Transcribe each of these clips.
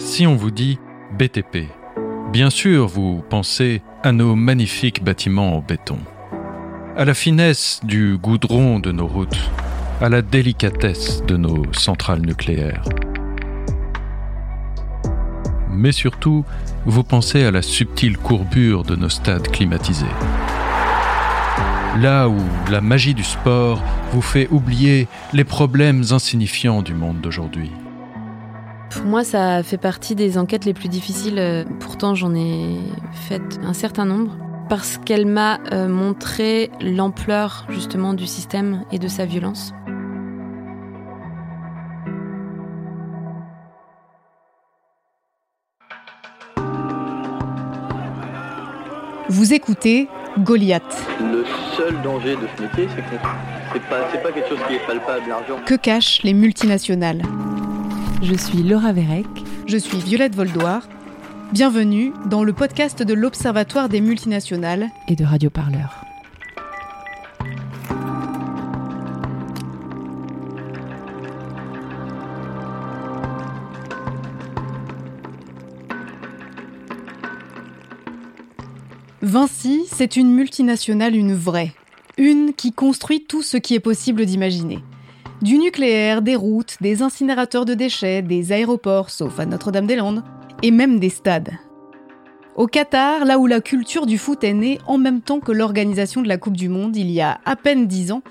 Si on vous dit BTP, bien sûr vous pensez à nos magnifiques bâtiments en béton, à la finesse du goudron de nos routes, à la délicatesse de nos centrales nucléaires. Mais surtout, vous pensez à la subtile courbure de nos stades climatisés. Là où la magie du sport vous fait oublier les problèmes insignifiants du monde d'aujourd'hui. Pour moi, ça fait partie des enquêtes les plus difficiles. Pourtant, j'en ai fait un certain nombre parce qu'elle m'a euh, montré l'ampleur justement du système et de sa violence. Vous écoutez Goliath. Le seul danger de ce métier, c'est que c'est pas, pas quelque chose qui est palpable, l'argent. Que cachent les multinationales? Je suis Laura Vérec. Je suis Violette Voldoir. Bienvenue dans le podcast de l'Observatoire des multinationales et de Radio Parleur. Vinci, c'est une multinationale, une vraie. Une qui construit tout ce qui est possible d'imaginer. Du nucléaire, des routes, des incinérateurs de déchets, des aéroports, sauf à Notre-Dame-des-Landes, et même des stades. Au Qatar, là où la culture du foot est née en même temps que l'organisation de la Coupe du Monde il y a à peine dix ans,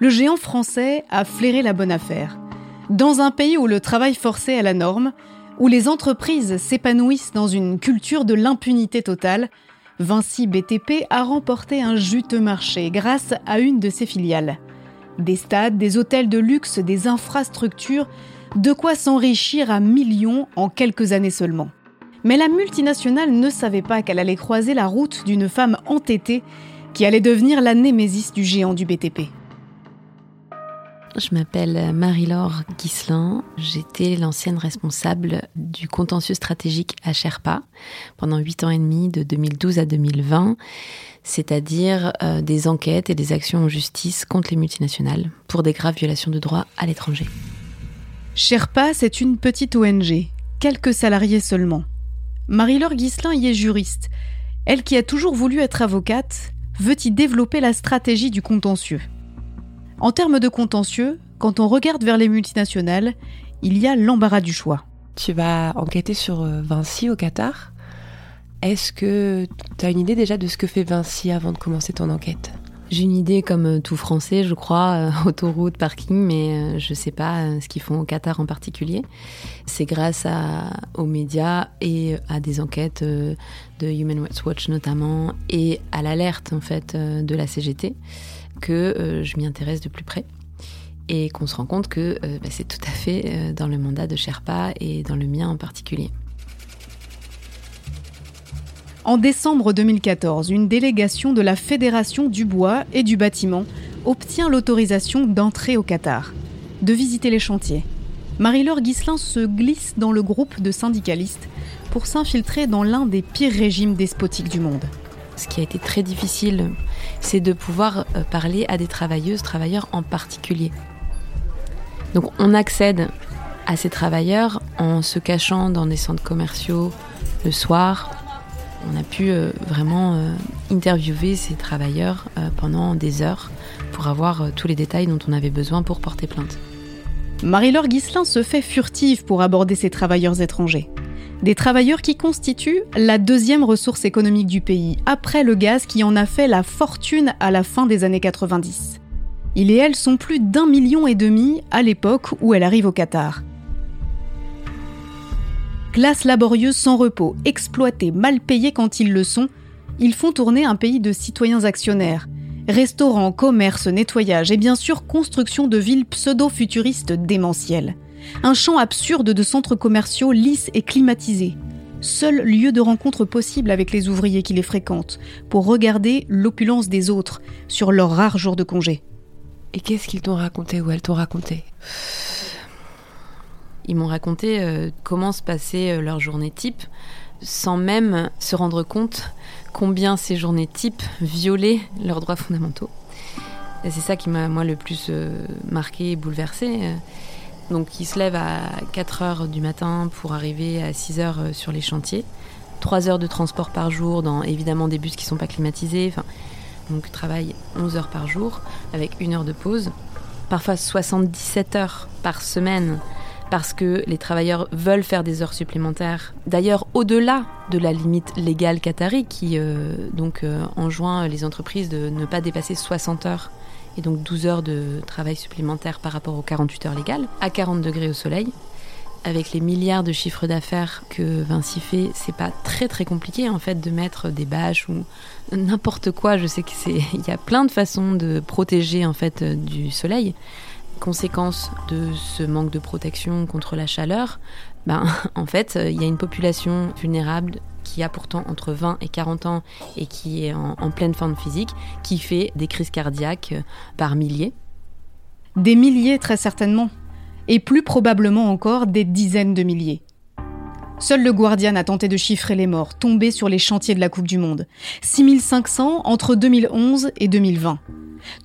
le géant français a flairé la bonne affaire. Dans un pays où le travail forcé est la norme, où les entreprises s'épanouissent dans une culture de l'impunité totale, Vinci BTP a remporté un juteux marché grâce à une de ses filiales. Des stades, des hôtels de luxe, des infrastructures, de quoi s'enrichir à millions en quelques années seulement. Mais la multinationale ne savait pas qu'elle allait croiser la route d'une femme entêtée qui allait devenir la némésis du géant du BTP. Je m'appelle Marie-Laure Guisselin. J'étais l'ancienne responsable du contentieux stratégique à Sherpa pendant 8 ans et demi, de 2012 à 2020, c'est-à-dire euh, des enquêtes et des actions en justice contre les multinationales pour des graves violations de droits à l'étranger. Sherpa, c'est une petite ONG, quelques salariés seulement. Marie-Laure Guisselin y est juriste. Elle qui a toujours voulu être avocate, veut y développer la stratégie du contentieux. En termes de contentieux, quand on regarde vers les multinationales, il y a l'embarras du choix. Tu vas enquêter sur euh, Vinci au Qatar? Est-ce que tu as une idée déjà de ce que fait Vinci avant de commencer ton enquête? J'ai une idée comme euh, tout français, je crois, euh, autoroute, parking, mais je ne sais pas ce qu'ils font au Qatar en particulier. C'est grâce aux médias et à des enquêtes de Human Rights Watch notamment et à l'alerte en fait de la CGT que euh, je m'y intéresse de plus près et qu'on se rend compte que euh, bah, c'est tout à fait euh, dans le mandat de Sherpa et dans le mien en particulier. En décembre 2014, une délégation de la Fédération du bois et du bâtiment obtient l'autorisation d'entrer au Qatar, de visiter les chantiers. Marie-Laure Guisselin se glisse dans le groupe de syndicalistes pour s'infiltrer dans l'un des pires régimes despotiques du monde. Ce qui a été très difficile, c'est de pouvoir euh, parler à des travailleuses, travailleurs en particulier. Donc on accède à ces travailleurs en se cachant dans des centres commerciaux le soir. On a pu euh, vraiment euh, interviewer ces travailleurs pendant des heures pour avoir tous les détails dont on avait besoin pour porter plainte. Marie-Laure Guisselin se fait furtive pour aborder ces travailleurs étrangers. Des travailleurs qui constituent la deuxième ressource économique du pays, après le gaz qui en a fait la fortune à la fin des années 90. Il et elle sont plus d'un million et demi à l'époque où elle arrive au Qatar. Classe laborieuse sans repos, exploités, mal payés quand ils le sont, ils font tourner un pays de citoyens actionnaires. Restaurants, commerce, nettoyage et bien sûr construction de villes pseudo-futuristes démentielles. Un champ absurde de centres commerciaux lisses et climatisés. Seul lieu de rencontre possible avec les ouvriers qui les fréquentent, pour regarder l'opulence des autres sur leurs rares jours de congé. Et qu'est-ce qu'ils t'ont raconté ou elles t'ont raconté? Ils m'ont raconté euh, comment se passait euh, leur journée type, sans même se rendre compte combien ces journées type violaient leurs droits fondamentaux. C'est ça qui m'a, moi, le plus euh, marqué et bouleversé Donc ils se lèvent à 4 heures du matin pour arriver à 6 heures euh, sur les chantiers. 3 heures de transport par jour dans évidemment des bus qui ne sont pas climatisés. Enfin, donc travaillent 11 heures par jour avec une heure de pause. Parfois 77 heures par semaine parce que les travailleurs veulent faire des heures supplémentaires. D'ailleurs, au-delà de la limite légale qatari qui euh, donc euh, enjoint les entreprises de ne pas dépasser 60 heures et donc 12 heures de travail supplémentaire par rapport aux 48 heures légales, à 40 degrés au soleil. Avec les milliards de chiffres d'affaires que Vinci fait, c'est pas très très compliqué en fait de mettre des bâches ou n'importe quoi. Je sais que c'est, il y a plein de façons de protéger en fait du soleil. Conséquence de ce manque de protection contre la chaleur, ben, en fait, il y a une population vulnérable qui a pourtant entre 20 et 40 ans et qui est en, en pleine forme physique, qui fait des crises cardiaques par milliers. Des milliers très certainement, et plus probablement encore des dizaines de milliers. Seul le Guardian a tenté de chiffrer les morts tombés sur les chantiers de la Coupe du Monde. 6500 entre 2011 et 2020.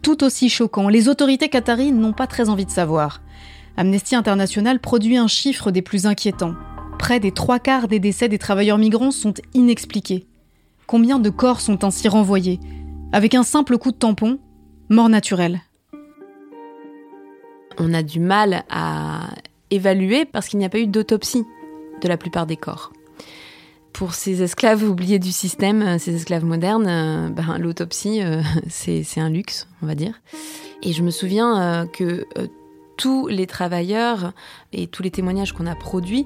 Tout aussi choquant, les autorités qataries n'ont pas très envie de savoir. Amnesty International produit un chiffre des plus inquiétants. Près des trois quarts des décès des travailleurs migrants sont inexpliqués. Combien de corps sont ainsi renvoyés Avec un simple coup de tampon, mort naturelle. On a du mal à évaluer parce qu'il n'y a pas eu d'autopsie de la plupart des corps. Pour ces esclaves oubliés du système, euh, ces esclaves modernes, euh, ben, l'autopsie, euh, c'est un luxe, on va dire. Et je me souviens que tous les travailleurs et tous les témoignages qu'on a produits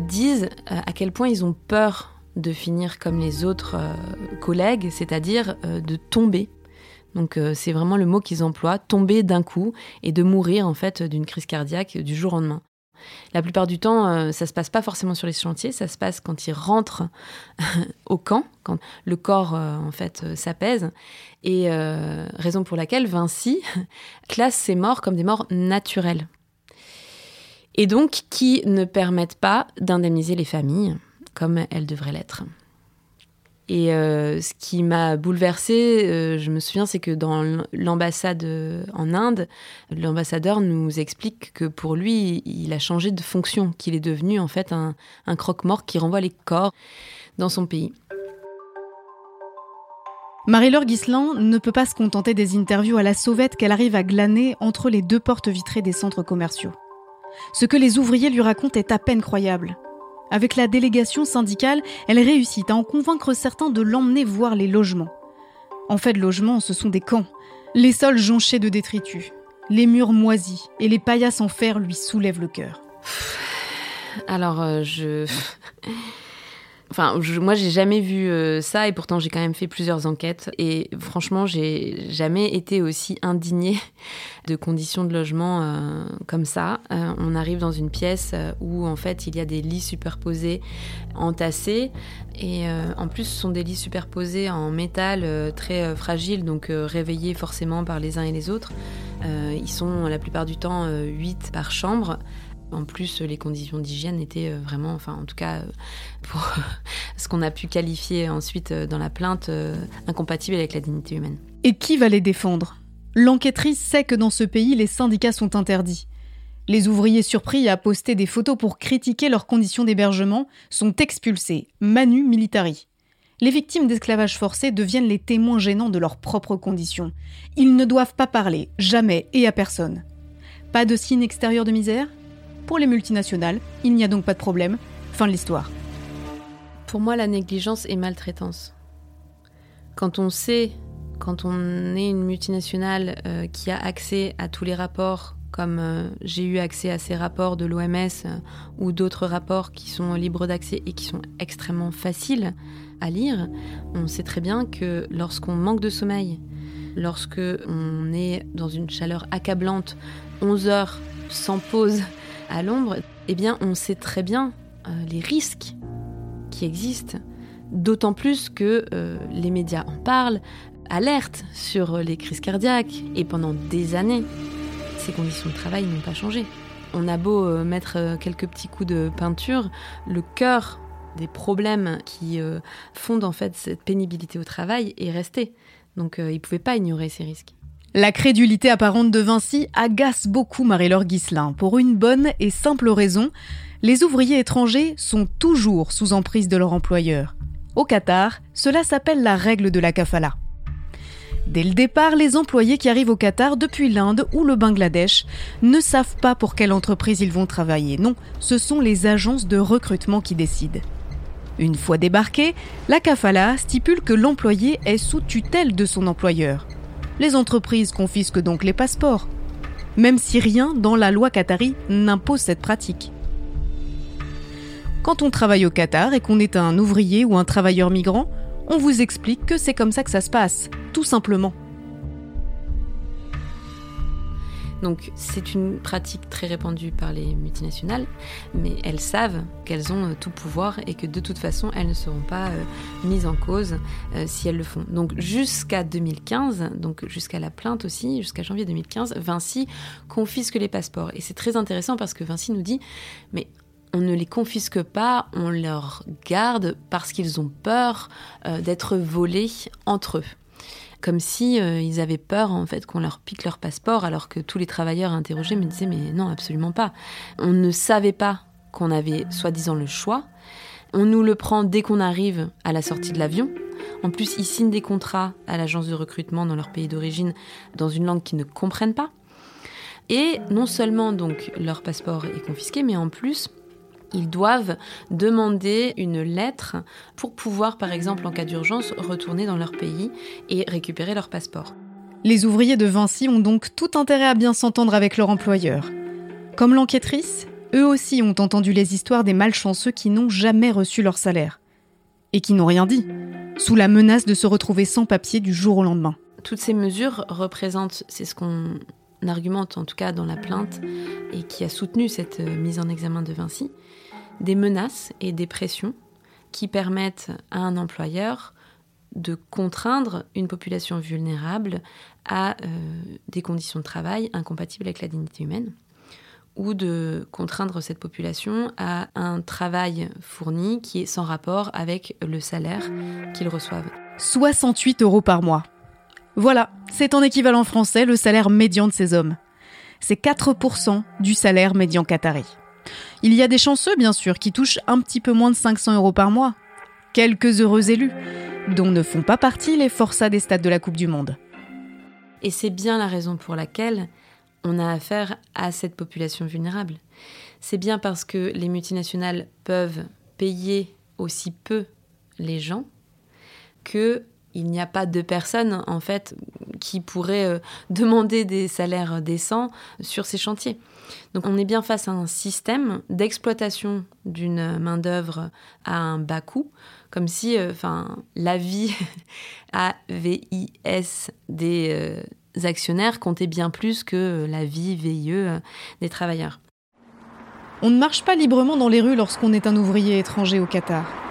disent à quel point ils ont peur de finir comme les autres collègues, c'est-à-dire de tomber. Donc c'est vraiment le mot qu'ils emploient, tomber d'un coup et de mourir en fait d'une crise cardiaque du jour au lendemain. La plupart du temps, euh, ça se passe pas forcément sur les chantiers, ça se passe quand ils rentrent au camp, quand le corps euh, en fait euh, s'apaise. Et raison pour laquelle Vinci classe ces morts comme des morts naturelles. Et donc qui ne permettent pas d'indemniser les familles comme elles devraient l'être? Et euh, ce qui m'a bouleversée, euh, je me souviens, c'est que dans l'ambassade euh, en Inde, l'ambassadeur nous explique que pour lui, il a changé de fonction, qu'il est devenu en fait un, croque-mort qui renvoie les corps dans son pays. Marie-Laure Guislain ne peut pas se contenter des interviews à la sauvette qu'elle arrive à glaner entre les deux portes vitrées des centres commerciaux. Ce que les ouvriers lui racontent est à peine croyable. Avec la délégation syndicale, elle réussit à en convaincre certains de l'emmener voir les logements. En fait, logements, ce sont des camps. Les sols jonchés de détritus, les murs moisis et les paillasses en fer lui soulèvent le cœur. Alors, euh, je. Enfin, je, moi, j'ai jamais vu euh, ça et pourtant j'ai quand même fait plusieurs enquêtes. Et franchement, j'ai jamais été aussi indignée de conditions de logement euh, comme ça. Euh, on arrive dans une pièce où en fait il y a des lits superposés, entassés. Et en plus, ce sont des lits superposés en métal très fragile, donc réveillés forcément par les uns et les autres. ils sont la plupart du temps 8 par chambre. En plus, les conditions d'hygiène étaient euh, vraiment, enfin en tout cas, euh, pour ce qu'on a pu qualifier ensuite euh, dans la plainte, incompatible avec la dignité humaine. Et qui va les défendre? L'enquêtrice sait que dans ce pays, les syndicats sont interdits. Les ouvriers surpris à poster des photos pour critiquer leurs conditions d'hébergement sont expulsés, manu militari. Les victimes d'esclavage forcé deviennent les témoins gênants de leurs propres conditions. Ils ne doivent pas parler, jamais et à personne. Pas de signe extérieur de misère? Pour les multinationales, il n'y a donc pas de problème. Fin de l'histoire. Pour moi, la négligence est maltraitance. Quand on sait, quand on est une multinationale euh, qui a accès à tous les rapports, comme euh, j'ai eu accès à ces rapports de l'OMS euh, ou d'autres rapports qui sont libres d'accès et qui sont extrêmement faciles à lire, on sait très bien que lorsqu'on manque de sommeil, lorsque on est dans une chaleur accablante, 11 heures sans pause, à l'ombre, eh bien, on sait très bien euh, les risques qui existent. D'autant plus que euh, les médias en parlent, alertent sur les crises cardiaques, et pendant des années, ces conditions de travail n'ont pas changé. On a beau euh, mettre quelques petits coups de peinture, le cœur des problèmes qui fondent en fait cette pénibilité au travail est resté. Donc ils ne pouvaient pas ignorer ces risques. La crédulité apparente de Vinci agace beaucoup Marie-Laure Guisselin pour une bonne et simple raison. Les ouvriers étrangers sont toujours sous emprise de leur employeur. Au Qatar, cela s'appelle la règle de la kafala. Dès le départ, les employés qui arrivent au Qatar depuis l'Inde ou le Bangladesh ne savent pas pour quelle entreprise ils vont travailler. Non, ce sont les agences de recrutement qui décident. Une fois débarqué, la kafala stipule que l'employé est sous tutelle de son employeur. Les entreprises confisquent donc les passeports, même si rien dans la loi qatari n'impose cette pratique. Quand on travaille au Qatar et qu'on est un ouvrier ou un travailleur migrant, on vous explique que c'est comme ça que ça se passe, tout simplement. Donc c'est une pratique très répandue par les multinationales, mais elles savent qu'elles ont euh, tout pouvoir et que de toute façon elles ne seront pas euh, mises en cause euh, si elles le font. Donc jusqu'à 2015, donc jusqu'à la plainte aussi, jusqu'à janvier 2015, Vinci confisque les passeports. Et c'est très intéressant parce que Vinci nous dit, mais on ne les confisque pas, on leur garde parce qu'ils ont peur d'être volés entre eux. Comme si euh, ils avaient peur en fait qu'on leur pique leur passeport, alors que tous les travailleurs interrogés me disaient mais non absolument pas. On ne savait pas qu'on avait soi-disant le choix. On nous le prend dès qu'on arrive à la sortie de l'avion. En plus, ils signent des contrats à l'agence de recrutement dans leur pays d'origine dans une langue qu'ils ne comprennent pas. Et non seulement donc leur passeport est confisqué, mais en plus ils doivent demander une lettre pour pouvoir, par exemple, en cas d'urgence, retourner dans leur pays et récupérer leur passeport. Les ouvriers de Vinci ont donc tout intérêt à bien s'entendre avec leur employeur. Comme l'enquêtrice, eux aussi ont entendu les histoires des malchanceux qui n'ont jamais reçu leur salaire. Et qui n'ont rien dit, sous la menace de se retrouver sans papier du jour au lendemain. Toutes ces mesures représentent, c'est ce qu'on argumente en tout cas dans la plainte et qui a soutenu cette euh, mise en examen de Vinci, des menaces et des pressions qui permettent à un employeur de contraindre une population vulnérable à euh, des conditions de travail incompatibles avec la dignité humaine ou de contraindre cette population à un travail fourni qui est sans rapport avec le salaire qu'ils reçoivent. 68 euros par mois. Voilà, c'est en équivalent français le salaire médian de ces hommes. C'est 4% du salaire médian qatari. Il y a des chanceux, bien sûr, qui touchent un petit peu moins de 500 euros par mois. Quelques heureux élus, dont ne font pas partie les forçats des stades de la Coupe du Monde. Et c'est bien la raison pour laquelle on a affaire à cette population vulnérable. C'est bien parce que les multinationales peuvent payer aussi peu les gens que il n'y a pas de personnes en fait qui pourraient euh, demander des salaires décents sur ces chantiers. Donc on est bien face à un système d'exploitation d'une main d'œuvre à un bas coût, comme si, euh, enfin, la vie AVIS des euh, actionnaires comptait bien plus que la vie VIE des travailleurs. On ne marche pas librement dans les rues lorsqu'on est un ouvrier étranger au Qatar.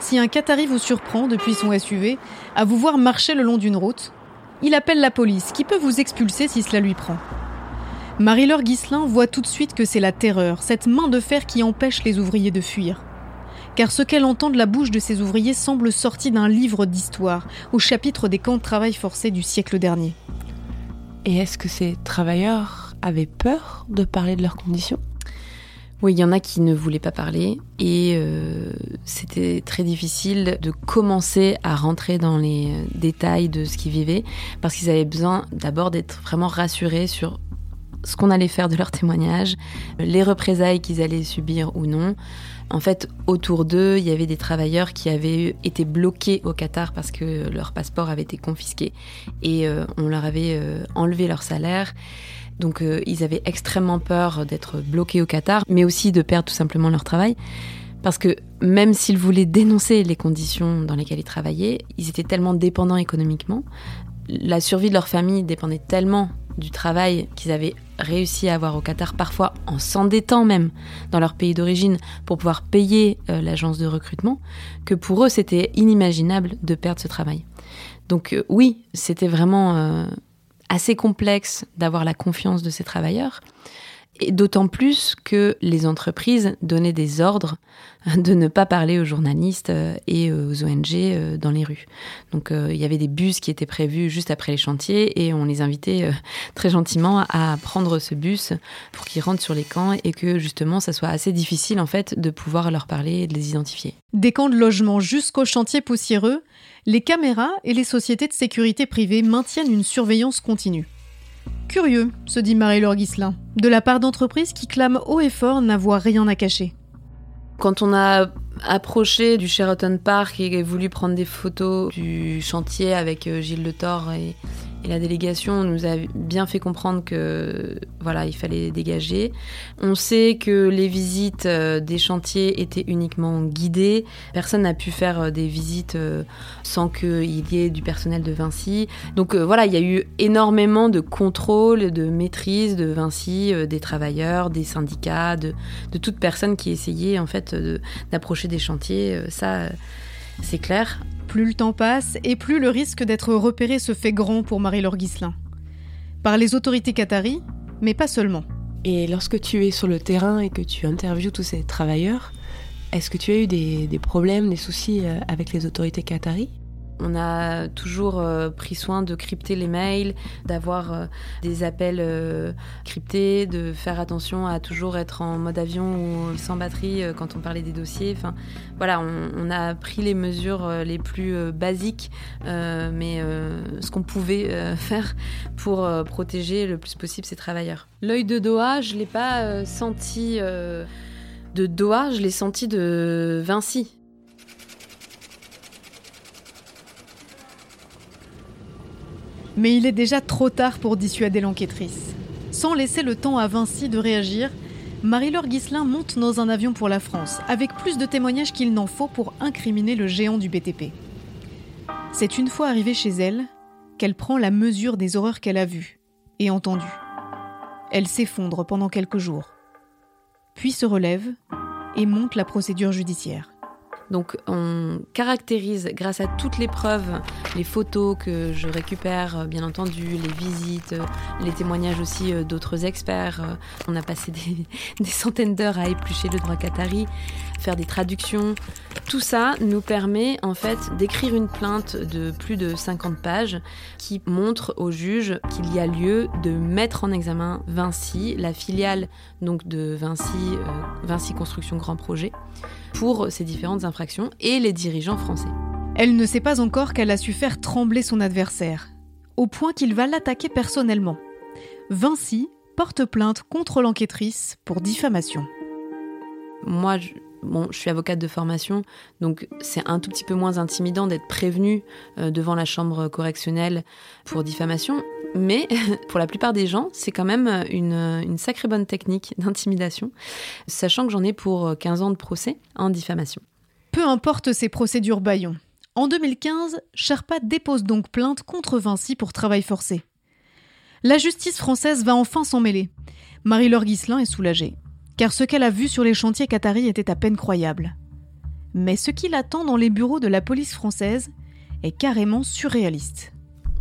Si un Qatari vous surprend depuis son SUV à vous voir marcher le long d'une route, il appelle la police qui peut vous expulser si cela lui prend. Marie-Laure Guisselin voit tout de suite que c'est la terreur, cette main de fer qui empêche les ouvriers de fuir. Car ce qu'elle entend de la bouche de ces ouvriers semble sorti d'un livre d'histoire, au chapitre des camps de travail forcés du siècle dernier. Et est-ce que ces travailleurs avaient peur de parler de leurs conditions? Oui, il y en a qui ne voulaient pas parler et euh, c'était très difficile de commencer à rentrer dans les euh, détails de ce qu'ils vivaient parce qu'ils avaient besoin d'abord d'être vraiment rassurés sur ce qu'on allait faire de leur témoignage, les représailles qu'ils allaient subir ou non. En fait, autour d'eux, il y avait des travailleurs qui avaient été bloqués au Qatar parce que leur passeport avait été confisqué et euh, on leur avait enlevé leur salaire. Donc euh, ils avaient extrêmement peur d'être bloqués au Qatar, mais aussi de perdre tout simplement leur travail. Parce que même s'ils voulaient dénoncer les conditions dans lesquelles ils travaillaient, ils étaient tellement dépendants économiquement. La survie de leur famille dépendait tellement du travail qu'ils avaient réussi à avoir au Qatar, parfois en s'endettant même dans leur pays d'origine pour pouvoir payer euh, l'agence de recrutement, que pour eux c'était inimaginable de perdre ce travail. Donc euh, oui, c'était vraiment assez complexe d'avoir la confiance de ces travailleurs. Et d'autant plus que les entreprises donnaient des ordres de ne pas parler aux journalistes euh, et aux ONG euh, dans les rues. Donc euh, il y avait des bus qui étaient prévus juste après les chantiers et on les invitait très gentiment à prendre ce bus pour qu'ils rentrent sur les camps et que justement ça soit assez difficile en fait de pouvoir leur parler et de les identifier. Des camps de logement jusqu'aux chantiers poussiéreux, les caméras et les sociétés de sécurité privées maintiennent une surveillance continue. Curieux, se dit Marie-Laure Guislain, de la part d'entreprises qui clament haut et fort n'avoir rien à cacher. Quand on a approché du Sheraton Park et voulu prendre des photos du chantier avec euh, Gilles Le Thor et, et la délégation nous a bien fait comprendre que voilà, il fallait dégager. On sait que les visites euh, des chantiers étaient uniquement guidées. Personne n'a pu faire euh, des visites euh, sans qu'il y ait du personnel de Vinci. Donc voilà, il y a eu énormément de contrôle, de maîtrise de Vinci, des travailleurs, des syndicats, de, toute personne qui essayait en fait d'approcher des chantiers. Ça, c'est clair. Plus le temps passe et plus le risque d'être repéré se fait grand pour Marie-Laure Guislain. Par les autorités qataries, mais pas seulement. Et lorsque tu es sur le terrain et que tu interviews tous ces travailleurs, est-ce que tu as eu des, des problèmes, des soucis euh, avec les autorités qataries? On a toujours euh, pris soin de crypter les mails, d'avoir euh, des appels euh, cryptés, de faire attention à toujours être en mode avion ou sans batterie quand on parlait des dossiers. Enfin, voilà, on, a pris les mesures les plus basiques, mais ce qu'on pouvait faire pour protéger le plus possible ces travailleurs. L'œil de Doha, je l'ai pas senti de Doha, je l'ai senti de Vinci. Mais il est déjà trop tard pour dissuader l'enquêtrice. Sans laisser le temps à Vinci de réagir, Marie-Laure Guislain monte dans un avion pour la France, avec plus de témoignages qu'il n'en faut pour incriminer le géant du BTP. C'est une fois arrivée chez elle qu'elle prend la mesure des horreurs qu'elle a vues et entendues. Elle s'effondre pendant quelques jours, puis se relève et monte la procédure judiciaire. Donc on caractérise grâce à toutes les preuves, les photos que je récupère, bien entendu, les visites, les témoignages aussi euh, d'autres experts. Euh, on a passé des, centaines d'heures à éplucher le droit qatari, faire des traductions. Tout ça nous permet en fait d'écrire une plainte de plus de 50 pages qui montre au juge qu'il y a lieu de mettre en examen Vinci, la filiale donc de Vinci, euh, Vinci Construction Grand Projet pour ces différentes infractions et les dirigeants français. Elle ne sait pas encore qu'elle a su faire trembler son adversaire, au point qu'il va l'attaquer personnellement. Vinci porte plainte contre l'enquêtrice pour diffamation. Moi, je, bon, je suis avocate de formation, donc c'est un tout petit peu moins intimidant d'être prévenue euh, devant la chambre correctionnelle pour diffamation. Mais pour la plupart des gens, c'est quand même une, sacrée bonne technique d'intimidation, sachant que j'en ai pour 15 ans de procès en diffamation. Peu importe ces procédures baillons. En 2015, Sherpa dépose donc plainte contre Vinci pour travail forcé. La justice française va enfin s'en mêler. Marie-Laure Guislain est soulagée, car ce qu'elle a vu sur les chantiers qataris était à peine croyable. Mais ce qui l'attend dans les bureaux de la police française est carrément surréaliste.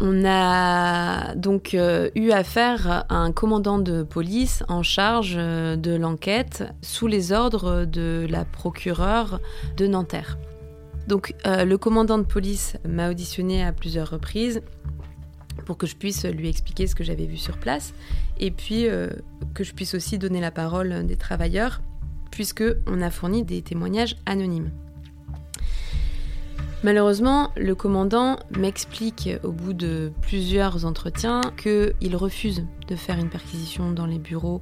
On a donc euh, eu affaire à un commandant de police en charge euh, de l'enquête sous les ordres de la procureure de Nanterre. Donc euh, le commandant de police m'a auditionné à plusieurs reprises pour que je puisse lui expliquer ce que j'avais vu sur place et puis que je puisse aussi donner la parole des travailleurs puisque on a fourni des témoignages anonymes. Malheureusement, le commandant m'explique au bout de plusieurs entretiens qu'il refuse de faire une perquisition dans les bureaux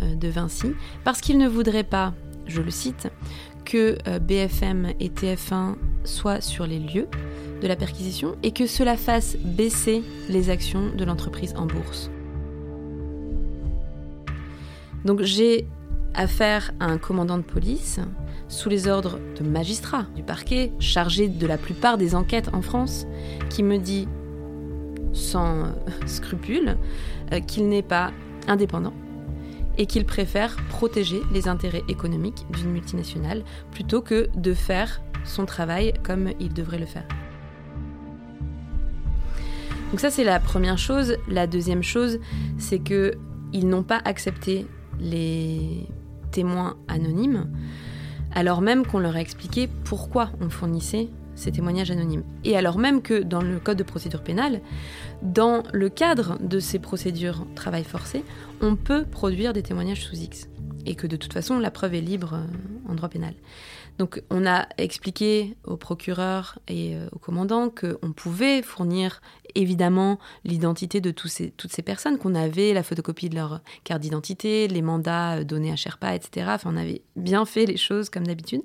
euh, de Vinci parce qu'il ne voudrait pas, je le cite, que euh, BFM et TF1 soient sur les lieux de la perquisition et que cela fasse baisser les actions de l'entreprise en bourse. Donc j'ai affaire à un commandant de police sous les ordres de magistrats du parquet, chargé de la plupart des enquêtes en France, qui me dit, sans euh, scrupule, euh, qu'il n'est pas indépendant et qu'il préfère protéger les intérêts économiques d'une multinationale plutôt que de faire son travail comme il devrait le faire. Donc ça c'est la première chose. La deuxième chose, c'est que ils n'ont pas accepté les témoins anonymes, alors même qu'on leur a expliqué pourquoi on fournissait ces témoignages anonymes. Et alors même que dans le Code de procédure pénale, dans le cadre de ces procédures travail forcé, on peut produire des témoignages sous X. Et que de toute façon, la preuve est libre euh, en droit pénal. Donc on a expliqué au procureur et euh, au commandant qu'on pouvait fournir évidemment l'identité de toutes ces personnes, qu'on avait la photocopie de leur carte d'identité, les mandats euh, donnés à Sherpa, etc. Enfin, on avait bien fait les choses comme d'habitude,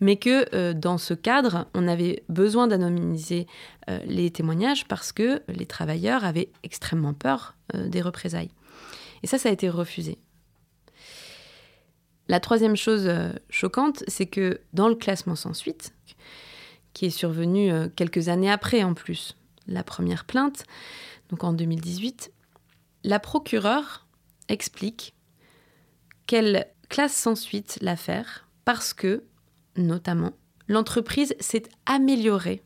mais que dans ce cadre, on avait besoin d'anonymiser les témoignages parce que les travailleurs avaient extrêmement peur des représailles. Et ça, ça a été refusé. La troisième chose euh, choquante, c'est que dans le classement sans suite, qui est survenu euh, quelques années après en plus la première plainte, donc en 2018, la procureure explique qu'elle classe sans suite l'affaire parce que, notamment, l'entreprise s'est améliorée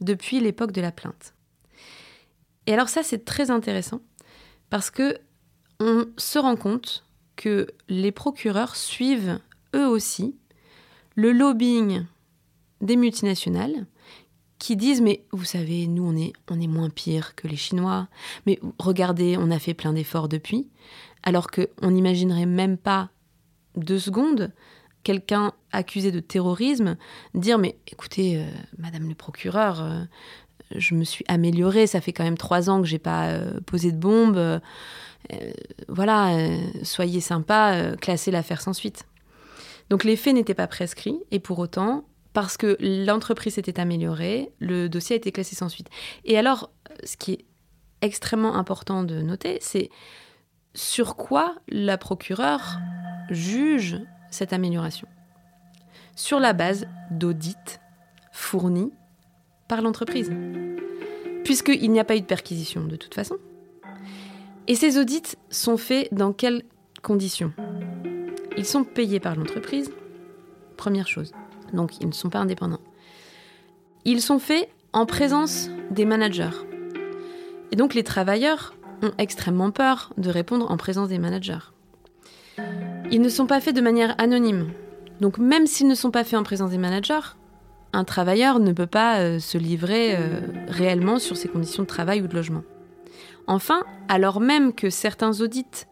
depuis l'époque de la plainte. Et alors ça, c'est très intéressant parce que on se rend compte que les procureurs suivent eux aussi le lobbying des multinationales qui disent mais vous savez nous on est moins pire que les Chinois. Mais regardez on a fait plein d'efforts depuis. Alors que on n'imaginerait même pas deux secondes quelqu'un accusé de terrorisme dire mais écoutez euh, Madame le procureur euh, je me suis améliorée ça fait quand même trois ans que j'ai pas euh, posé de bombe voilà, euh, soyez sympa, euh, classez l'affaire sans suite. Donc les faits n'étaient pas prescrits, et pour autant, parce que l'entreprise s'était améliorée, le dossier a été classé sans suite. Et alors, ce qui est extrêmement important de noter, c'est sur quoi la procureure juge cette amélioration. Sur la base d'audits fournis par l'entreprise. Puisqu'il n'y a pas eu de perquisition de toute façon. Et ces audits sont faits dans quelles conditions? Ils sont payés par l'entreprise, première chose. Donc ils ne sont pas indépendants. Ils sont faits en présence des managers. Et donc les travailleurs ont extrêmement peur de répondre en présence des managers. Ils ne sont pas faits de manière anonyme. Donc même s'ils ne sont pas faits en présence des managers, un travailleur ne peut pas euh, se livrer euh, réellement sur ses conditions de travail ou de logement. Enfin, alors même que certains audits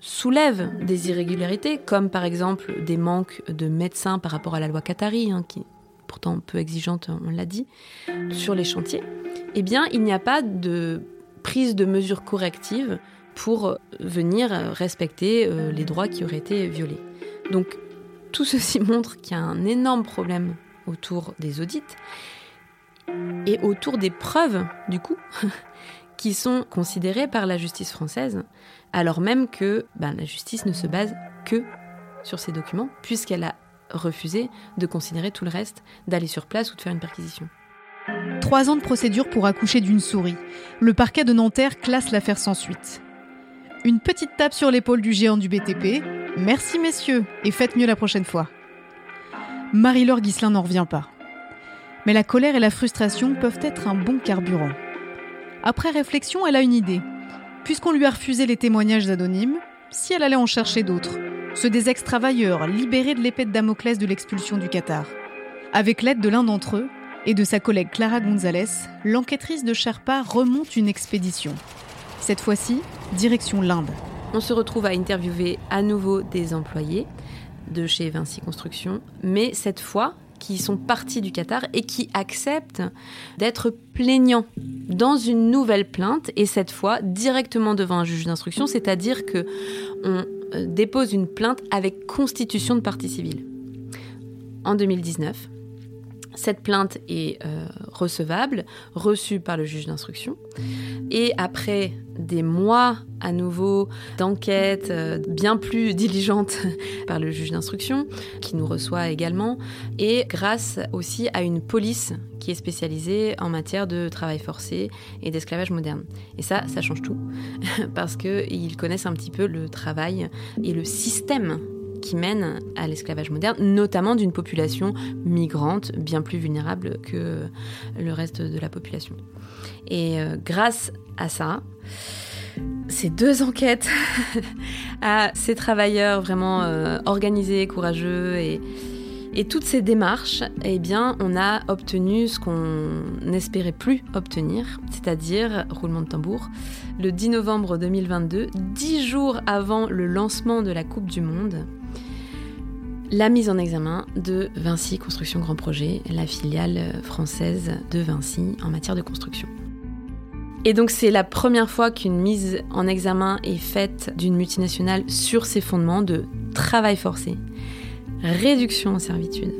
soulèvent des irrégularités, comme par exemple des manques de médecins par rapport à la loi Qatari, hein, qui est pourtant peu exigeante, on l'a dit, sur les chantiers, eh bien, il n'y a pas de prise de mesures correctives pour venir respecter euh, les droits qui auraient été violés. Donc, tout ceci montre qu'il y a un énorme problème autour des audits et autour des preuves, du coup, qui sont considérés par la justice française, alors même que ben, la justice ne se base que sur ces documents, puisqu'elle a refusé de considérer tout le reste, d'aller sur place ou de faire une perquisition. Trois ans de procédure pour accoucher d'une souris. Le parquet de Nanterre classe l'affaire sans suite. Une petite tape sur l'épaule du géant du BTP. Merci messieurs, et faites mieux la prochaine fois. Marie-Laure Guislain n'en revient pas. Mais la colère et la frustration peuvent être un bon carburant. Après réflexion, elle a une idée. Puisqu'on lui a refusé les témoignages anonymes, si elle allait en chercher d'autres, ceux des ex-travailleurs libérés de l'épée de Damoclès de l'expulsion du Qatar. Avec l'aide de l'un d'entre eux et de sa collègue Clara Gonzalez, l'enquêtrice de Sherpa remonte une expédition. Cette fois-ci, direction l'Inde. On se retrouve à interviewer à nouveau des employés de chez Vinci Construction, mais cette fois, qui sont partis du Qatar et qui acceptent d'être plaignants dans une nouvelle plainte et cette fois directement devant un juge d'instruction, c'est-à-dire que on euh, dépose une plainte avec constitution de partie civile. En 2019, cette plainte est euh, recevable, reçue par le juge d'instruction. Et après des mois à nouveau d'enquête euh, bien plus diligente par le juge d'instruction, qui nous reçoit également, et grâce aussi à une police qui est spécialisée en matière de travail forcé et d'esclavage moderne. Et ça, ça change tout, parce qu'ils connaissent un petit peu le travail et le système qui mène à l'esclavage moderne, notamment d'une population migrante bien plus vulnérable que le reste de la population. Et euh, grâce à ça, ces deux enquêtes à ces travailleurs vraiment euh, organisés, courageux et, et toutes ces démarches, eh bien, on a obtenu ce qu'on n'espérait plus obtenir, c'est-à-dire, roulement de tambour, le 10 novembre 2022, dix jours avant le lancement de la Coupe du Monde, la mise en examen de Vinci Construction Grand Projet, la filiale française de Vinci en matière de construction. Et donc c'est la première fois qu'une mise en examen est faite d'une multinationale sur ses fondements de travail forcé, réduction en servitude,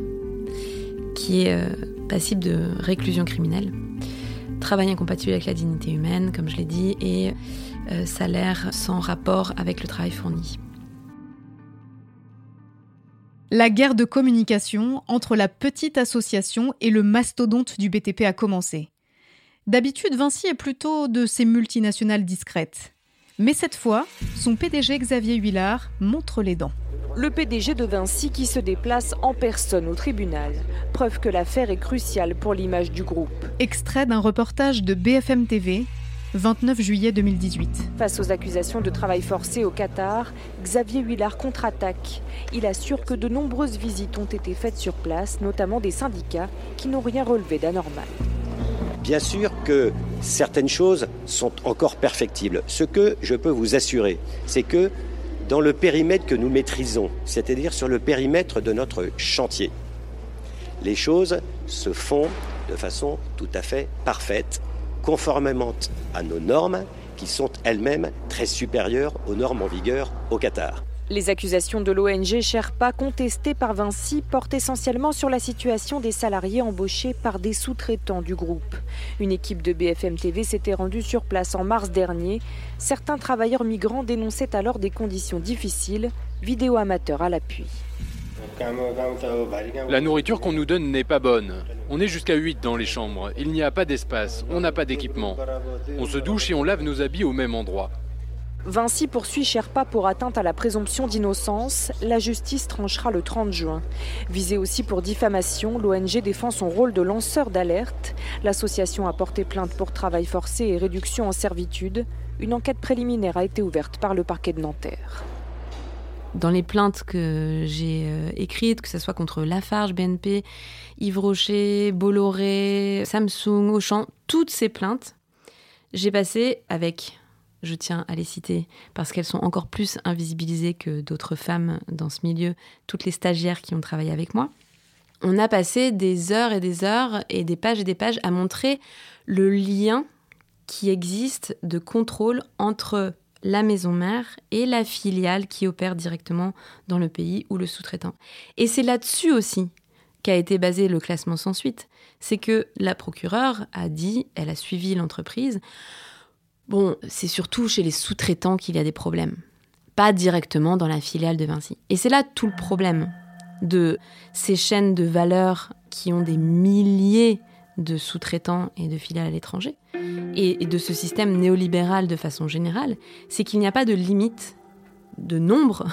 qui est euh, passible de réclusion criminelle, travail incompatible avec la dignité humaine, comme je l'ai dit, et euh, salaire sans rapport avec le travail fourni. La guerre de communication entre la petite association et le mastodonte du BTP a commencé. D'habitude, Vinci est plutôt de ces multinationales discrètes. Mais cette fois, son PDG Xavier Huillard montre les dents. Le PDG de Vinci qui se déplace en personne au tribunal. Preuve que l'affaire est cruciale pour l'image du groupe. Extrait d'un reportage de BFM TV, 29 juillet 2018. Face aux accusations de travail forcé au Qatar, Xavier Huillard contre-attaque. Il assure que de nombreuses visites ont été faites sur place, notamment des syndicats qui n'ont rien relevé d'anormal. Bien sûr que certaines choses sont encore perfectibles. Ce que je peux vous assurer, c'est que dans le périmètre que nous maîtrisons, c'est-à-dire sur le périmètre de notre chantier, les choses se font de façon tout à fait parfaite, conformément à nos normes qui sont elles-mêmes très supérieures aux normes en vigueur au Qatar. Les accusations de l'ONG Sherpa contestées par Vinci portent essentiellement sur la situation des salariés embauchés par des sous-traitants du groupe. Une équipe de BFM TV s'était rendue sur place en mars dernier. Certains travailleurs migrants dénonçaient alors des conditions difficiles, vidéo amateur à l'appui. La nourriture qu'on nous donne n'est pas bonne. On est jusqu'à 8 dans les chambres. Il n'y a pas d'espace. On n'a pas d'équipement. On se douche et on lave nos habits au même endroit. Vinci poursuit Sherpa pour atteinte à la présomption d'innocence. La justice tranchera le 30 juin. Visée aussi pour diffamation, l'ONG défend son rôle de lanceur d'alerte. L'association a porté plainte pour travail forcé et réduction en servitude. Une enquête préliminaire a été ouverte par le parquet de Nanterre. Dans les plaintes que j'ai euh, écrites, que ce soit contre Lafarge, BNP, Yves Rocher, Bolloré, Samsung, Auchan, toutes ces plaintes, j'ai passé avec je tiens à les citer parce qu'elles sont encore plus invisibilisées que d'autres femmes dans ce milieu, toutes les stagiaires qui ont travaillé avec moi. On a passé des heures et des heures et des pages et des pages à montrer le lien qui existe de contrôle entre la maison mère et la filiale qui opère directement dans le pays ou le sous-traitant. Et c'est là-dessus aussi qu'a été basé le classement sans suite. C'est que la procureure a dit, elle a suivi l'entreprise, Bon, c'est surtout chez les sous-traitants qu'il y a des problèmes, pas directement dans la filiale de Vinci. Et c'est là tout le problème de ces chaînes de valeur qui ont des milliers de sous-traitants et de filiales à l'étranger, et, de ce système néolibéral de façon générale, c'est qu'il n'y a pas de limite de nombre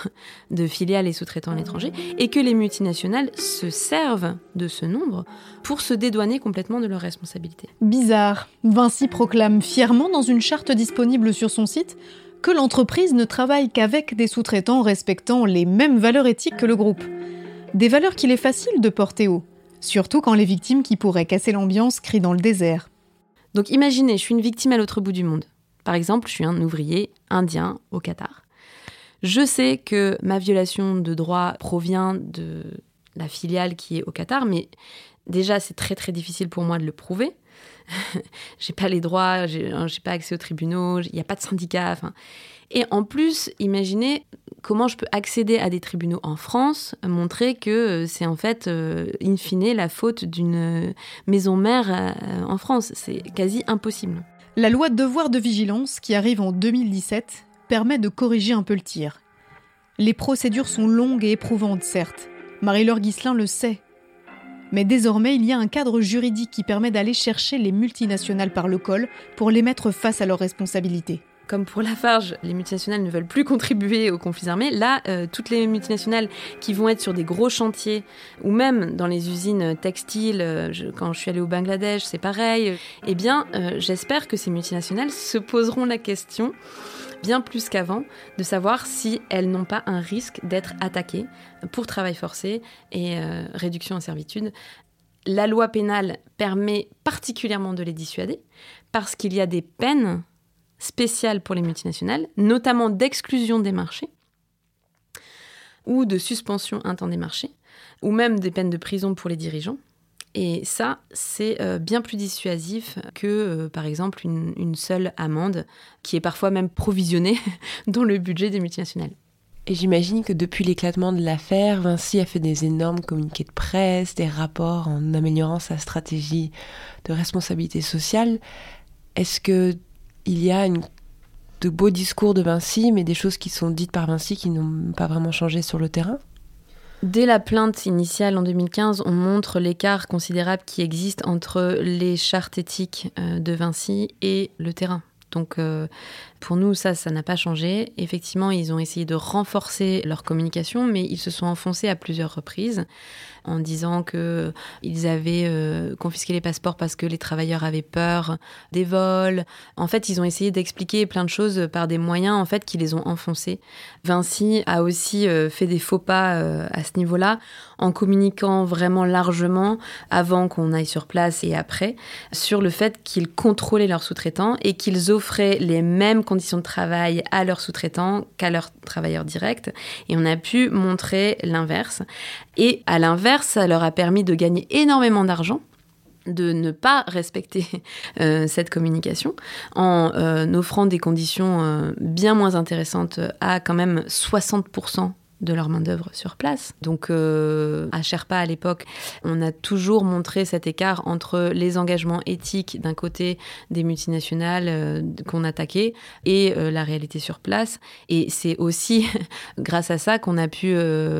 de filiales et sous-traitants à l'étranger et que les multinationales se servent de ce nombre pour se dédouaner complètement de leurs responsabilités. Bizarre. Vinci proclame fièrement dans une charte disponible sur son site que l'entreprise ne travaille qu'avec des sous-traitants respectant les mêmes valeurs éthiques que le groupe. Des valeurs qu'il est facile de porter haut, surtout quand les victimes qui pourraient casser l'ambiance crient dans le désert. Donc imaginez, je suis une victime à l'autre bout du monde. Par exemple, je suis un ouvrier indien au Qatar. Je sais que ma violation de droit provient de la filiale qui est au Qatar, mais déjà c'est très très difficile pour moi de le prouver. j'ai pas les droits, j'ai pas accès aux tribunaux, il n'y a pas de syndicat. Et en plus, imaginez comment je peux accéder à des tribunaux en France, montrer que euh, c'est en fait, euh, in fine, la faute d'une maison mère euh, en France. C'est quasi impossible. La loi de devoir de vigilance, qui arrive en 2017, permet de corriger un peu le tir. Les procédures sont longues et éprouvantes, certes. Marie-Laure Guislain le sait. Mais désormais, il y a un cadre juridique qui permet d'aller chercher les multinationales par le col pour les mettre face à leurs responsabilités. Comme pour Lafarge, les multinationales ne veulent plus contribuer aux conflits armés, là, euh, toutes les multinationales qui vont être sur des gros chantiers, ou même dans les usines textiles, euh, quand je suis allée au Bangladesh, c'est pareil, eh bien, euh, j'espère que ces multinationales se poseront la question bien plus qu'avant, de savoir si elles n'ont pas un risque d'être attaquées pour travail forcé et réduction en servitude. La loi pénale permet particulièrement de les dissuader parce qu'il y a des peines spéciales pour les multinationales, notamment d'exclusion des marchés ou de suspension un des marchés, ou même des peines de prison pour les dirigeants. Et ça, c'est euh, bien plus dissuasif que, euh, par exemple, une, seule amende, qui est parfois même provisionnée dans le budget des multinationales. Et j'imagine que depuis l'éclatement de l'affaire, Vinci a fait des énormes communiqués de presse, des rapports en améliorant sa stratégie de responsabilité sociale. Est-ce que il y a de beaux discours de Vinci, mais des choses qui sont dites par Vinci qui n'ont pas vraiment changé sur le terrain Dès la plainte initiale en 2015, on montre l'écart considérable qui existe entre les chartes éthiques euh, de Vinci et le terrain. Donc euh, pour nous, ça, ça n'a pas changé. Effectivement, ils ont essayé de renforcer leur communication, mais ils se sont enfoncés à plusieurs reprises en disant que ils avaient euh, confisqué les passeports parce que les travailleurs avaient peur des vols. En fait, ils ont essayé d'expliquer plein de choses par des moyens en fait qui les ont enfoncés. Vinci a aussi euh, fait des faux pas euh, à ce niveau-là en communiquant vraiment largement avant qu'on aille sur place et après sur le fait qu'ils contrôlaient leurs sous-traitants et qu'ils offraient les mêmes conditions de travail à leurs sous-traitants qu'à leurs travailleurs directs. Et on a pu montrer l'inverse. Et à l'inverse, ça leur a permis de gagner énormément d'argent de ne pas respecter euh, cette communication en euh, offrant des conditions euh, bien moins intéressantes à quand même 60% de leur main-d'œuvre sur place. Donc, euh, à Sherpa, à l'époque, on a toujours montré cet écart entre les engagements éthiques d'un côté des multinationales euh, qu'on attaquait et euh, la réalité sur place. Et c'est aussi grâce à ça qu'on a pu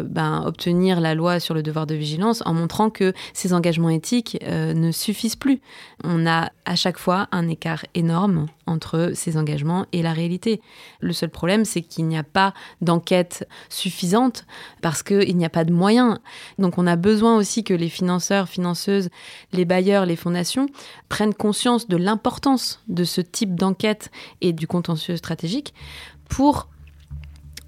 ben, obtenir la loi sur le devoir de vigilance en montrant que ces engagements éthiques ne suffisent plus. On a à chaque fois un écart énorme entre ces engagements et la réalité. Le seul problème, c'est qu'il n'y a pas d'enquête suffisante parce qu'il n'y a pas de moyens. Donc on a besoin aussi que les financeurs, financeuses, les bailleurs, les fondations prennent conscience de l'importance de ce type d'enquête et du contentieux stratégique pour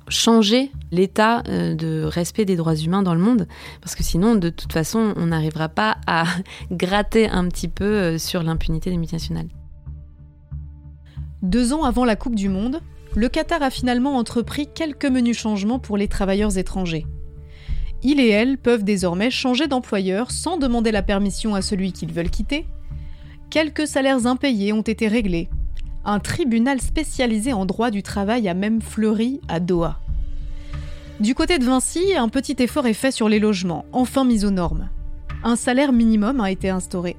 changer l'état euh, de respect des droits humains dans le monde, parce que sinon, de toute façon, on n'arrivera pas à gratter un petit peu euh, sur l'impunité des multinationales. Deux ans avant la Coupe du Monde, le Qatar a finalement entrepris quelques menus changements pour les travailleurs étrangers. Ils et elles peuvent désormais changer d'employeur sans demander la permission à celui qu'ils veulent quitter. Quelques salaires impayés ont été réglés. Un tribunal spécialisé en droit du travail a même fleuri à Doha. Du côté de Vinci, un petit effort est fait sur les logements, enfin mis aux normes. Un salaire minimum a été instauré.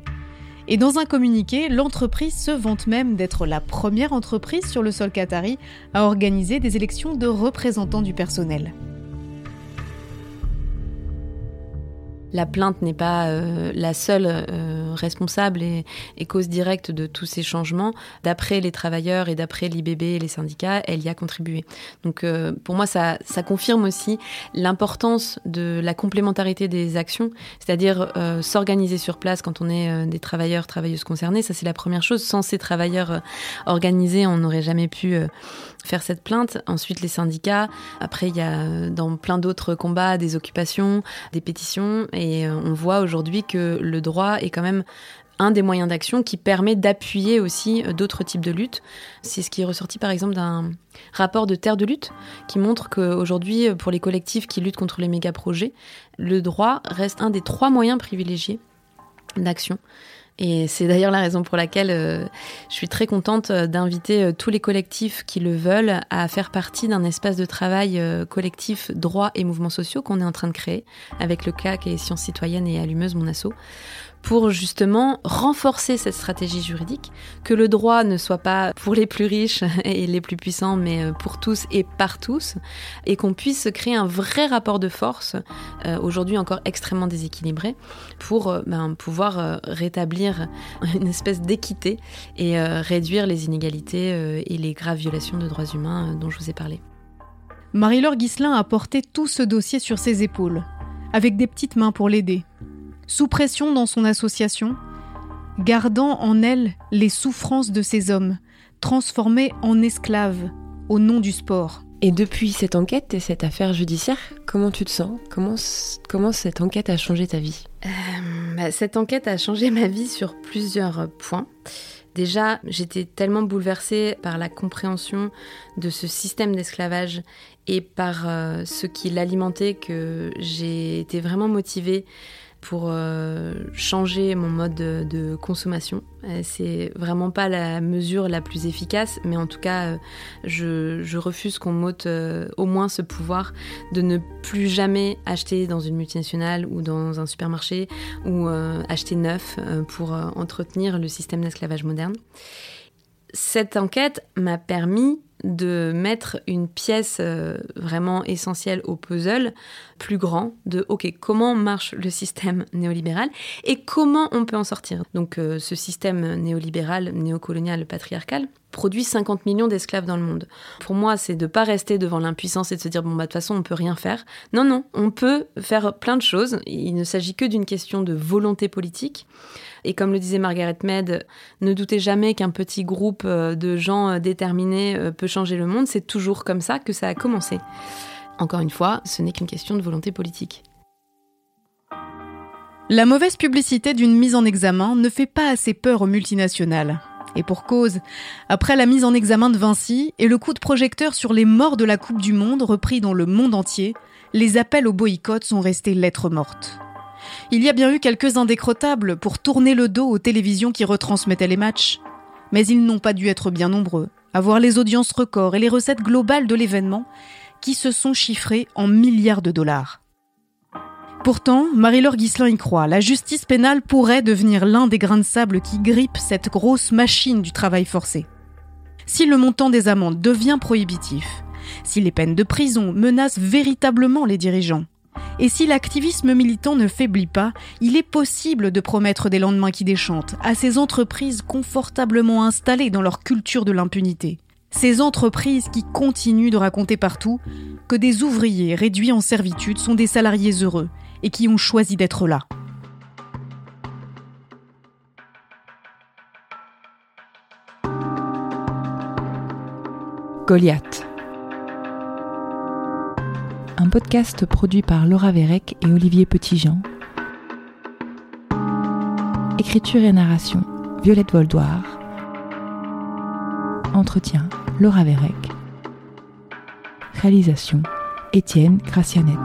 Et dans un communiqué, l'entreprise se vante même d'être la première entreprise sur le sol qatari à organiser des élections de représentants du personnel. La plainte n'est pas euh, la seule euh, responsable et, cause directe de tous ces changements. D'après les travailleurs et d'après l'IBB et les syndicats, elle y a contribué. Donc euh, pour moi, ça, ça confirme aussi l'importance de la complémentarité des actions, c'est-à-dire s'organiser sur place quand on est des travailleurs, travailleuses concernés. Ça, c'est la première chose. Sans ces travailleurs organisés, on n'aurait jamais pu faire cette plainte. Ensuite, les syndicats. Après, il y a dans plein d'autres combats des occupations, des pétitions. Et euh, on voit aujourd'hui que le droit est quand même un des moyens d'action qui permet d'appuyer aussi euh, d'autres types de luttes. C'est ce qui est ressorti par exemple d'un rapport de Terre de lutte qui montre qu'aujourd'hui, euh, pour les collectifs qui luttent contre les méga-projets, le droit reste un des trois moyens privilégiés d'action. Et c'est d'ailleurs la raison pour laquelle euh, je suis très contente euh, d'inviter euh, tous les collectifs qui le veulent à faire partie d'un espace de travail collectif droit et mouvements sociaux qu'on est en train de créer avec le CAC et Sciences citoyennes et Allumeuse, mon asso pour justement renforcer cette stratégie juridique, que le droit ne soit pas pour les plus riches et les plus puissants, mais euh, pour tous et par tous, et qu'on puisse créer un vrai rapport de force, euh, aujourd'hui encore extrêmement déséquilibré, pour euh, ben, pouvoir rétablir une espèce d'équité et réduire les inégalités et les graves violations de droits humains dont je vous ai parlé. Marie-Laure Guisselin a porté tout ce dossier sur ses épaules, avec des petites mains pour l'aider. Sous pression dans son association, gardant en elle les souffrances de ces hommes, transformés en esclaves au nom du sport. Et depuis cette enquête et cette affaire judiciaire, comment tu te sens? Comment, comment cette enquête a changé ta vie? Euh, bah, Cette enquête a changé ma vie sur plusieurs points. Déjà, j'étais tellement bouleversée par la compréhension de ce système d'esclavage et par euh, ce qui l'alimentait que j'ai été vraiment motivée pour euh, changer mon mode de, consommation. Euh, c'est vraiment pas la mesure la plus efficace, mais en tout cas, euh, je, refuse qu'on m'ôte au moins ce pouvoir de ne plus jamais acheter dans une multinationale ou dans un supermarché ou acheter neuf pour entretenir le système d'esclavage moderne. Cette enquête m'a permis de mettre une pièce euh, vraiment essentielle au puzzle plus grand de OK, comment marche le système néolibéral et comment on peut en sortir? Donc euh, ce système néolibéral, néocolonial, patriarcal produit 50 millions d'esclaves dans le monde. Pour moi, c'est de pas rester devant l'impuissance et de se dire bon bah de toute façon on peut rien faire. Non non, on peut faire plein de choses. Il ne s'agit que d'une question de volonté politique. Et comme le disait Margaret Mead, ne doutez jamais qu'un petit groupe euh, de gens déterminés peut changer le monde, c'est toujours comme ça que ça a commencé. Encore une fois, ce n'est qu'une question de volonté politique. La mauvaise publicité d'une mise en examen ne fait pas assez peur aux multinationales. Et pour cause, après la mise en examen de Vinci et le coup de projecteur sur les morts de la Coupe du Monde repris dans le monde entier, les appels au boycott sont restés lettres mortes. Il y a bien eu quelques indécrottables pour tourner le dos aux télévisions qui retransmettaient les matchs, mais ils n'ont pas dû être bien nombreux à voir les audiences records et les recettes globales de l'événement qui se sont chiffrées en milliards de dollars. Pourtant, Marie-Laure Guislain y croit, la justice pénale pourrait devenir l'un des grains de sable qui grippent cette grosse machine du travail forcé. Si le montant des amendes devient prohibitif, si les peines de prison menacent véritablement les dirigeants, et si l'activisme militant ne faiblit pas, il est possible de promettre des lendemains qui déchantent à ces entreprises confortablement installées dans leur culture de l'impunité. Ces entreprises qui continuent de raconter partout que des ouvriers réduits en servitude sont des salariés heureux et qui ont choisi d'être là. Goliath un podcast produit par Laura Vérec et Olivier Petitjean. Écriture et narration, Violette Voldoir. Entretien, Laura Vérec. Réalisation, Étienne Gracianette.